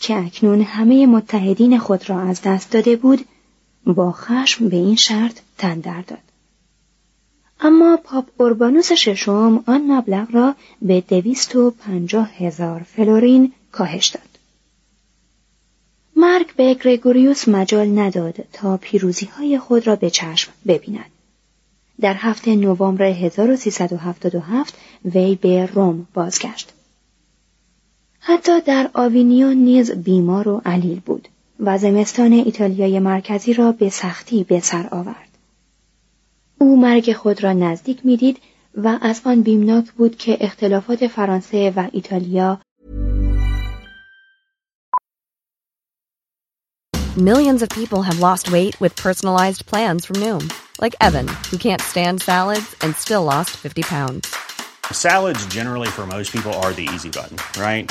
که اکنون همه متحدین خود را از دست داده بود با خشم به این شرط تن داد. اما پاپ اوربانوس ششم آن مبلغ را به دویست و پنجاه هزار فلورین کاهش داد. مرگ به گرگوریوس مجال نداد تا پیروزی های خود را به چشم ببیند. در هفته نوامبر 1377 وی به روم بازگشت. حتی در آوینیون نیز بیمار و علیل بود و زمستان ایتالیای مرکزی را به سختی به سر آورد. او مرگ خود را نزدیک می‌دید و از آن بیمناک بود که اختلافات فرانسه و ایتالیا Millions of people have lost weight with personalized plans from Noom, like Evan, who can't stand salads and still lost 50 pounds. Salads generally for most people are the easy button, right?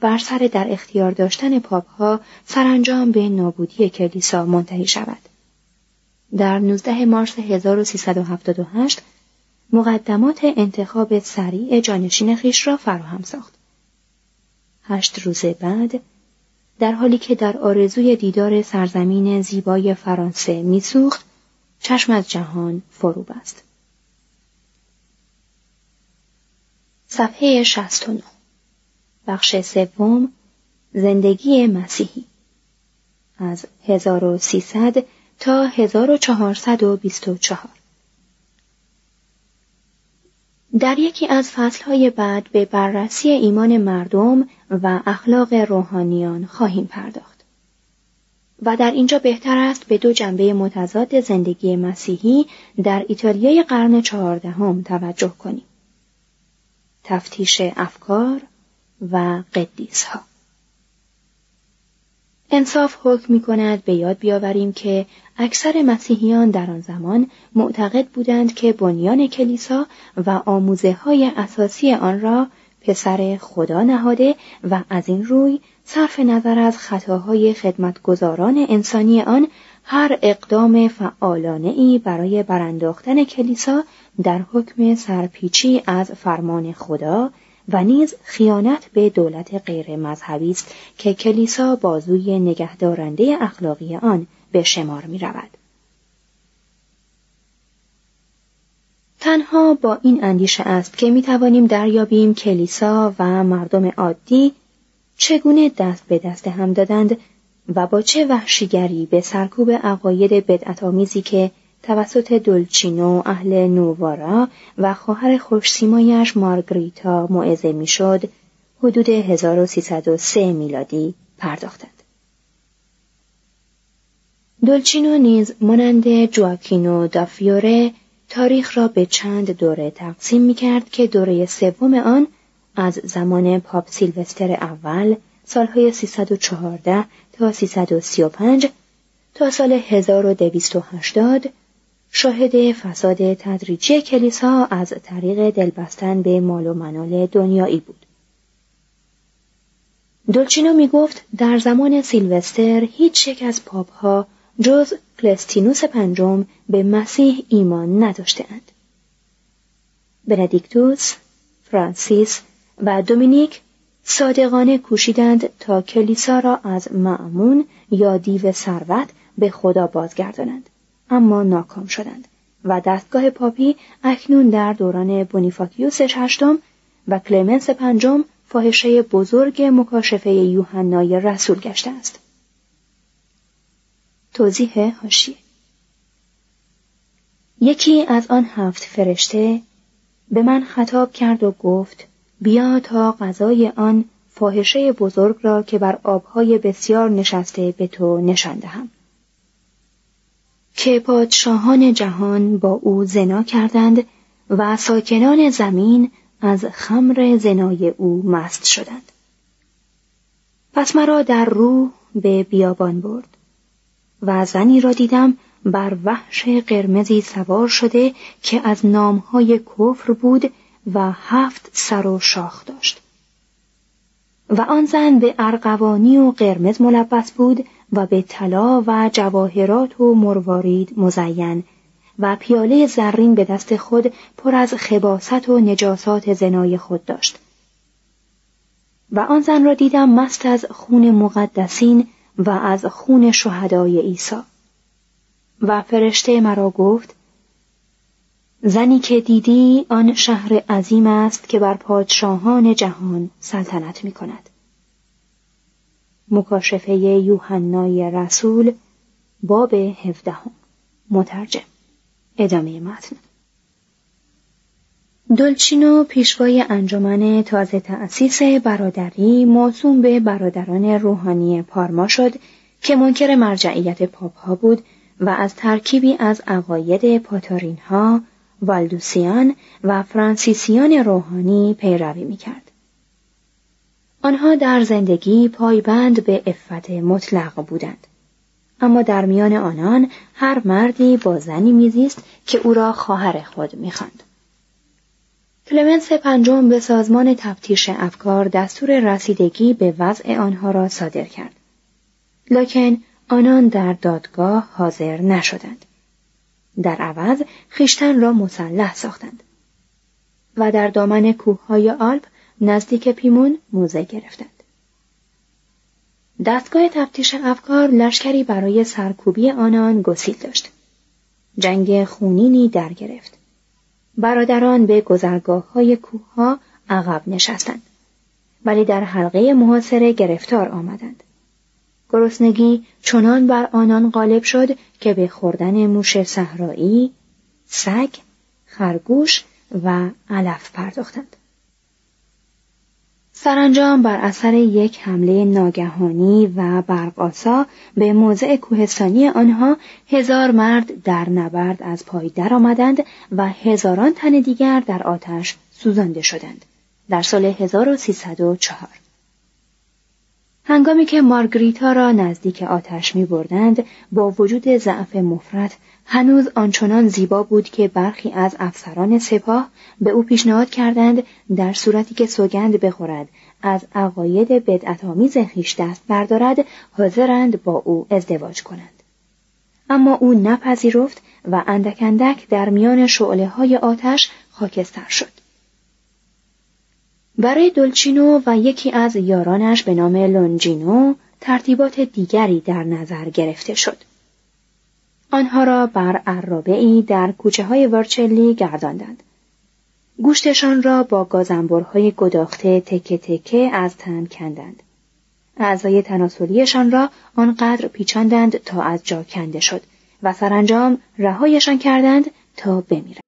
بر سر در اختیار داشتن پاپ ها سرانجام به نابودی کلیسا منتهی شود. در 19 مارس 1378 مقدمات انتخاب سریع جانشین خیش را فراهم ساخت. هشت روز بعد در حالی که در آرزوی دیدار سرزمین زیبای فرانسه میسوخت چشم از جهان فرو بست. صفحه 69 بخش سوم زندگی مسیحی از 1300 تا 1424 در یکی از فصلهای بعد به بررسی ایمان مردم و اخلاق روحانیان خواهیم پرداخت. و در اینجا بهتر است به دو جنبه متضاد زندگی مسیحی در ایتالیای قرن چهاردهم توجه کنیم. تفتیش افکار و قدیس ها. انصاف حکم می کند به یاد بیاوریم که اکثر مسیحیان در آن زمان معتقد بودند که بنیان کلیسا و آموزه های اساسی آن را پسر خدا نهاده و از این روی صرف نظر از خطاهای خدمتگزاران انسانی آن هر اقدام فعالانه ای برای برانداختن کلیسا در حکم سرپیچی از فرمان خدا و نیز خیانت به دولت غیر مذهبی است که کلیسا بازوی نگهدارنده اخلاقی آن به شمار می رود. تنها با این اندیشه است که می توانیم دریابیم کلیسا و مردم عادی چگونه دست به دست هم دادند و با چه وحشیگری به سرکوب عقاید بدعتآمیزی که توسط دولچینو اهل نووارا و خواهر خوشسیمایش مارگریتا موعظه می‌شد حدود 1303 میلادی پرداختند. دولچینو نیز مانند جواکینو دافیوره تاریخ را به چند دوره تقسیم می کرد که دوره سوم آن از زمان پاپ سیلوستر اول سالهای 314 تا 335 تا سال 1280 شاهد فساد تدریجی کلیسا از طریق دلبستن به مال و منال دنیایی بود. دولچینو می گفت در زمان سیلوستر هیچ یک از پاپ ها جز کلستینوس پنجم به مسیح ایمان نداشتهاند. بندیکتوس، فرانسیس و دومینیک صادقانه کوشیدند تا کلیسا را از معمون یا دیو ثروت به خدا بازگردانند اما ناکام شدند و دستگاه پاپی اکنون در دوران بونیفاکیوس هشتم و کلمنس پنجم فاحشه بزرگ مکاشفه یوحنای رسول گشته است. توضیح هاشی یکی از آن هفت فرشته به من خطاب کرد و گفت بیا تا غذای آن فاحشه بزرگ را که بر آبهای بسیار نشسته به تو نشان دهم. که پادشاهان جهان با او زنا کردند و ساکنان زمین از خمر زنای او مست شدند. پس مرا در روح به بیابان برد و زنی را دیدم بر وحش قرمزی سوار شده که از نامهای کفر بود و هفت سر و شاخ داشت. و آن زن به ارغوانی و قرمز ملبس بود و به طلا و جواهرات و مروارید مزین و پیاله زرین به دست خود پر از خباست و نجاسات زنای خود داشت و آن زن را دیدم مست از خون مقدسین و از خون شهدای عیسی و فرشته مرا گفت زنی که دیدی آن شهر عظیم است که بر پادشاهان جهان سلطنت می کند. مکاشفه یوحنای رسول باب هفدهم. مترجم. ادامه متن. دولچینو پیشوای انجمن تازه تأسیس برادری موسوم به برادران روحانی پارما شد که منکر مرجعیت پاپ ها بود و از ترکیبی از عقاید پاتارین ها، والدوسیان و فرانسیسیان روحانی پیروی می‌کرد. آنها در زندگی پایبند به افت مطلق بودند. اما در میان آنان هر مردی با زنی میزیست که او را خواهر خود می‌خواند. کلمنس پنجم به سازمان تفتیش افکار دستور رسیدگی به وضع آنها را صادر کرد. لکن آنان در دادگاه حاضر نشدند. در عوض خیشتن را مسلح ساختند و در دامن کوههای آلپ نزدیک پیمون موزه گرفتند. دستگاه تفتیش افکار لشکری برای سرکوبی آنان گسیل داشت. جنگ خونینی در گرفت. برادران به گذرگاه های کوه ها عقب نشستند. ولی در حلقه محاصره گرفتار آمدند. گرسنگی چنان بر آنان غالب شد که به خوردن موش صحرایی، سگ، خرگوش و علف پرداختند. سرانجام بر اثر یک حمله ناگهانی و برقاسا به موضع کوهستانی آنها هزار مرد در نبرد از پای درآمدند و هزاران تن دیگر در آتش سوزانده شدند. در سال 1304 هنگامی که مارگریتا را نزدیک آتش می بردند با وجود ضعف مفرد هنوز آنچنان زیبا بود که برخی از افسران سپاه به او پیشنهاد کردند در صورتی که سوگند بخورد. از عقاید بدعتآمیز خویش دست بردارد حاضرند با او ازدواج کنند. اما او نپذیرفت و اندک اندک در میان شعله های آتش خاکستر شد. برای دولچینو و یکی از یارانش به نام لونجینو ترتیبات دیگری در نظر گرفته شد. آنها را بر ای در کوچه های ورچلی گرداندند. گوشتشان را با گازنبرهای گداخته تکه تکه از تن کندند. اعضای تناسلیشان را آنقدر پیچاندند تا از جا کنده شد و سرانجام رهایشان کردند تا بمیرند.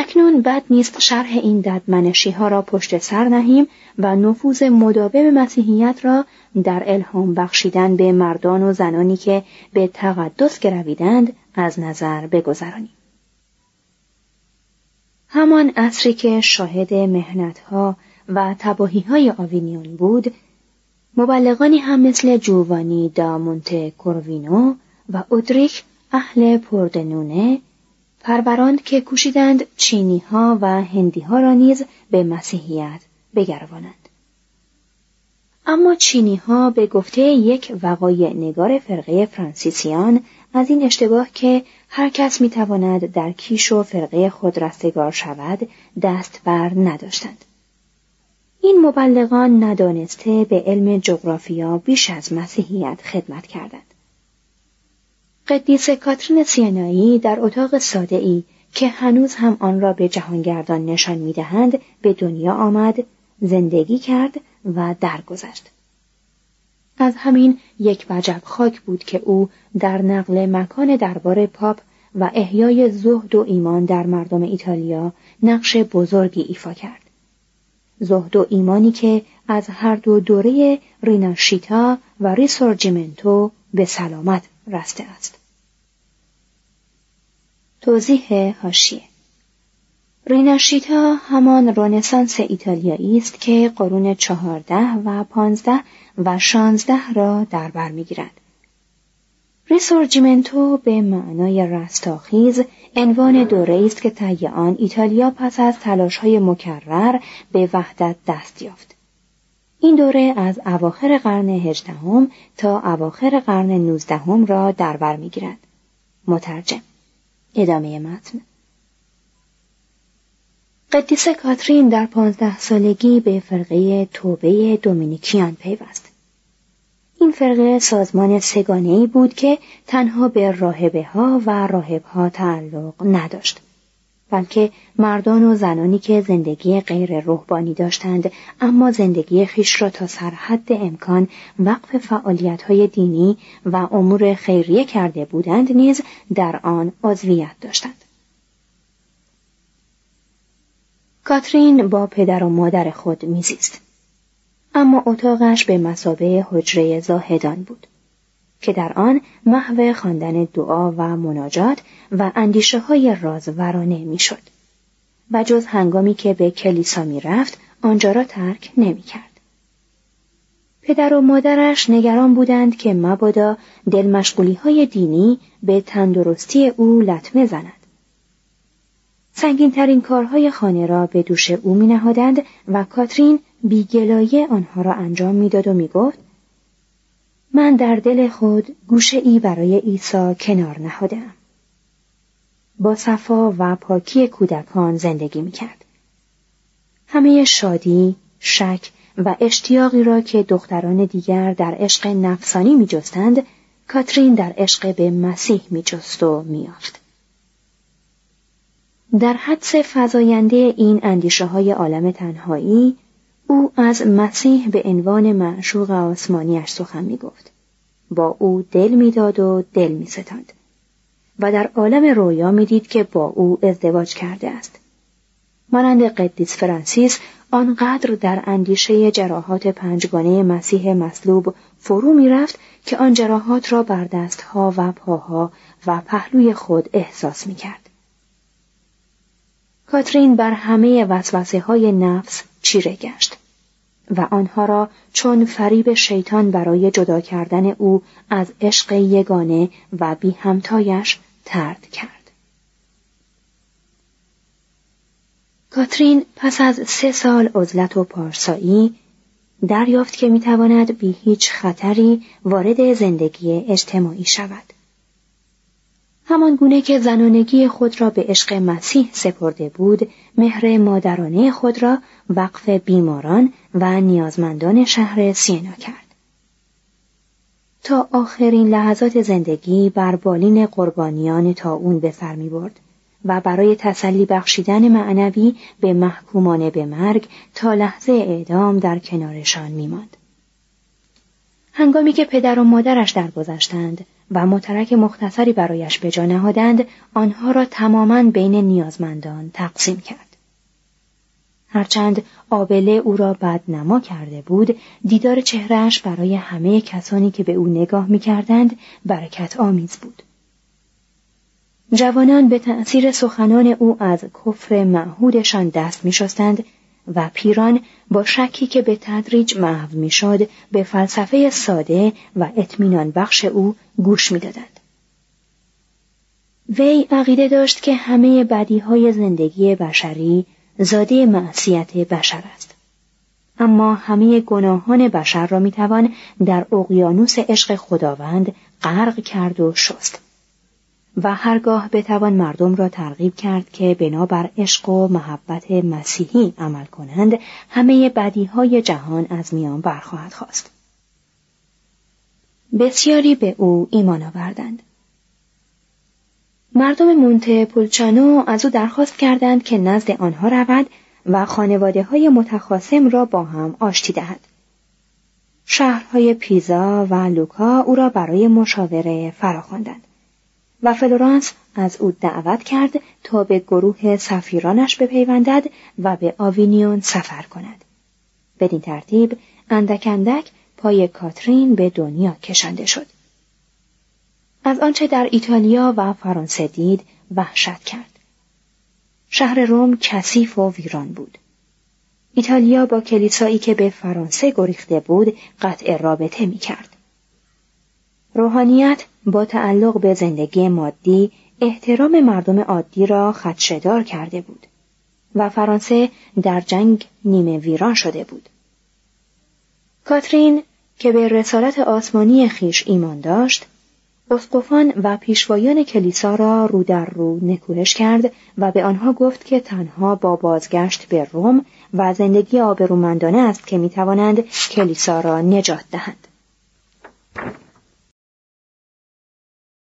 اکنون بد نیست شرح این ددمنشی ها را پشت سر نهیم و نفوذ مداوم مسیحیت را در الهام بخشیدن به مردان و زنانی که به تقدس گرویدند از نظر بگذرانیم. همان عصری که شاهد مهنتها و تباهی های آوینیون بود، مبلغانی هم مثل جووانی دا مونته کوروینو و اودریک اهل پردنونه پروراند که کوشیدند چینی ها و هندی ها را نیز به مسیحیت بگروانند. اما چینی ها به گفته یک وقایع نگار فرقه فرانسیسیان از این اشتباه که هر کس می تواند در کیش و فرقه خود رستگار شود دست بر نداشتند. این مبلغان ندانسته به علم جغرافیا بیش از مسیحیت خدمت کردند. قدیس کاترین سینایی در اتاق ساده ای که هنوز هم آن را به جهانگردان نشان می‌دهند به دنیا آمد زندگی کرد و درگذشت از همین یک وجب خاک بود که او در نقل مکان دربار پاپ و احیای زهد و ایمان در مردم ایتالیا نقش بزرگی ایفا کرد. زهد و ایمانی که از هر دو دوره ریناشیتا و ریسورجیمنتو به سلامت رسته است. توضیح هاشیه ریناشیتا همان رونسانس ایتالیایی است که قرون چهارده و پانزده و شانزده را در بر می‌گیرد. ریسورجیمنتو به معنای رستاخیز عنوان دوره است که طی آن ایتالیا پس از تلاش‌های مکرر به وحدت دست یافت. این دوره از اواخر قرن هجدهم تا اواخر قرن نوزدهم را در بر می‌گیرد. مترجم ادامه متن قدیسه کاترین در پانزده سالگی به فرقه توبه دومینیکیان پیوست. این فرقه سازمان سگانه ای بود که تنها به راهبه ها و راهب ها تعلق نداشت. بلکه مردان و زنانی که زندگی غیر روحانی داشتند اما زندگی خیش را تا سرحد امکان وقف فعالیت های دینی و امور خیریه کرده بودند نیز در آن عضویت داشتند. کاترین با پدر و مادر خود میزیست. اما اتاقش به مسابه حجره زاهدان بود که در آن محو خواندن دعا و مناجات و اندیشه های رازورانه می‌شد و جز هنگامی که به کلیسا می رفت آنجا را ترک نمی کرد. پدر و مادرش نگران بودند که مبادا دلمشغولی های دینی به تندرستی او لطمه زند. سنگین ترین کارهای خانه را به دوش او می نهادند و کاترین بیگلایه آنها را انجام می‌داد و می‌گفت من در دل خود گوشه ای برای عیسی کنار نهادم. با صفا و پاکی کودکان زندگی می کرد. همه شادی، شک و اشتیاقی را که دختران دیگر در عشق نفسانی می جستند، کاترین در عشق به مسیح می جست و می آفد. در حدس فضاینده این اندیشه های عالم تنهایی او از مسیح به عنوان معشوق آسمانیش سخن می گفت. با او دل می‌داد و دل می ستند. و در عالم رویا می‌دید که با او ازدواج کرده است. مانند قدیس فرانسیس آنقدر در اندیشه جراحات پنجگانه مسیح مصلوب فرو می‌رفت که آن جراحات را بر دستها و پاها و پهلوی خود احساس می کرد. کاترین بر همه وسوسه های نفس چیره گشت و آنها را چون فریب شیطان برای جدا کردن او از عشق یگانه و بی همتایش ترد کرد. کاترین پس از سه سال عزلت و پارسایی دریافت که می‌تواند بی هیچ خطری وارد زندگی اجتماعی شود. همان گونه که زنانگی خود را به عشق مسیح سپرده بود، مهر مادرانه خود را وقف بیماران و نیازمندان شهر سینا کرد. تا آخرین لحظات زندگی بر بالین قربانیان تا اون به سر می برد و برای تسلی بخشیدن معنوی به محکومان به مرگ تا لحظه اعدام در کنارشان می ماند. هنگامی که پدر و مادرش درگذشتند و مترک مختصری برایش به جا نهادند آنها را تماما بین نیازمندان تقسیم کرد. هرچند آبله او را بدنما کرده بود دیدار چهرهش برای همه کسانی که به او نگاه می‌کردند برکت آمیز بود. جوانان به تأثیر سخنان او از کفر معهودشان دست میشستند و پیران با شکی که به تدریج محو می‌شد به فلسفه ساده و اطمینان بخش او گوش می‌دادند. وی عقیده داشت که همه بدیهای زندگی بشری زاده معصیت بشر است. اما همه گناهان بشر را می‌توان در اقیانوس عشق خداوند غرق کرد و شست. و هرگاه بتوان مردم را ترغیب کرد که بنابر عشق و محبت مسیحی عمل کنند همه بدیهای جهان از میان برخواهد خواست بسیاری به او ایمان آوردند مردم مونت پولچانو از او درخواست کردند که نزد آنها رود و خانواده های متخاسم را با هم آشتی دهد. شهرهای پیزا و لوکا او را برای مشاوره فراخواندند. و فلورانس از او دعوت کرد تا به گروه سفیرانش بپیوندد و به آوینیون سفر کند. بدین ترتیب اندک اندک پای کاترین به دنیا کشنده شد. از آنچه در ایتالیا و فرانسه دید وحشت کرد. شهر روم کثیف و ویران بود. ایتالیا با کلیسایی که به فرانسه گریخته بود قطع رابطه می کرد. روحانیت با تعلق به زندگی مادی احترام مردم عادی را خدشدار کرده بود و فرانسه در جنگ نیمه ویران شده بود. کاترین که به رسالت آسمانی خیش ایمان داشت، اسقفان و پیشوایان کلیسا را رو در رو نکوهش کرد و به آنها گفت که تنها با بازگشت به روم و زندگی آبرومندانه است که می‌توانند کلیسا را نجات دهند.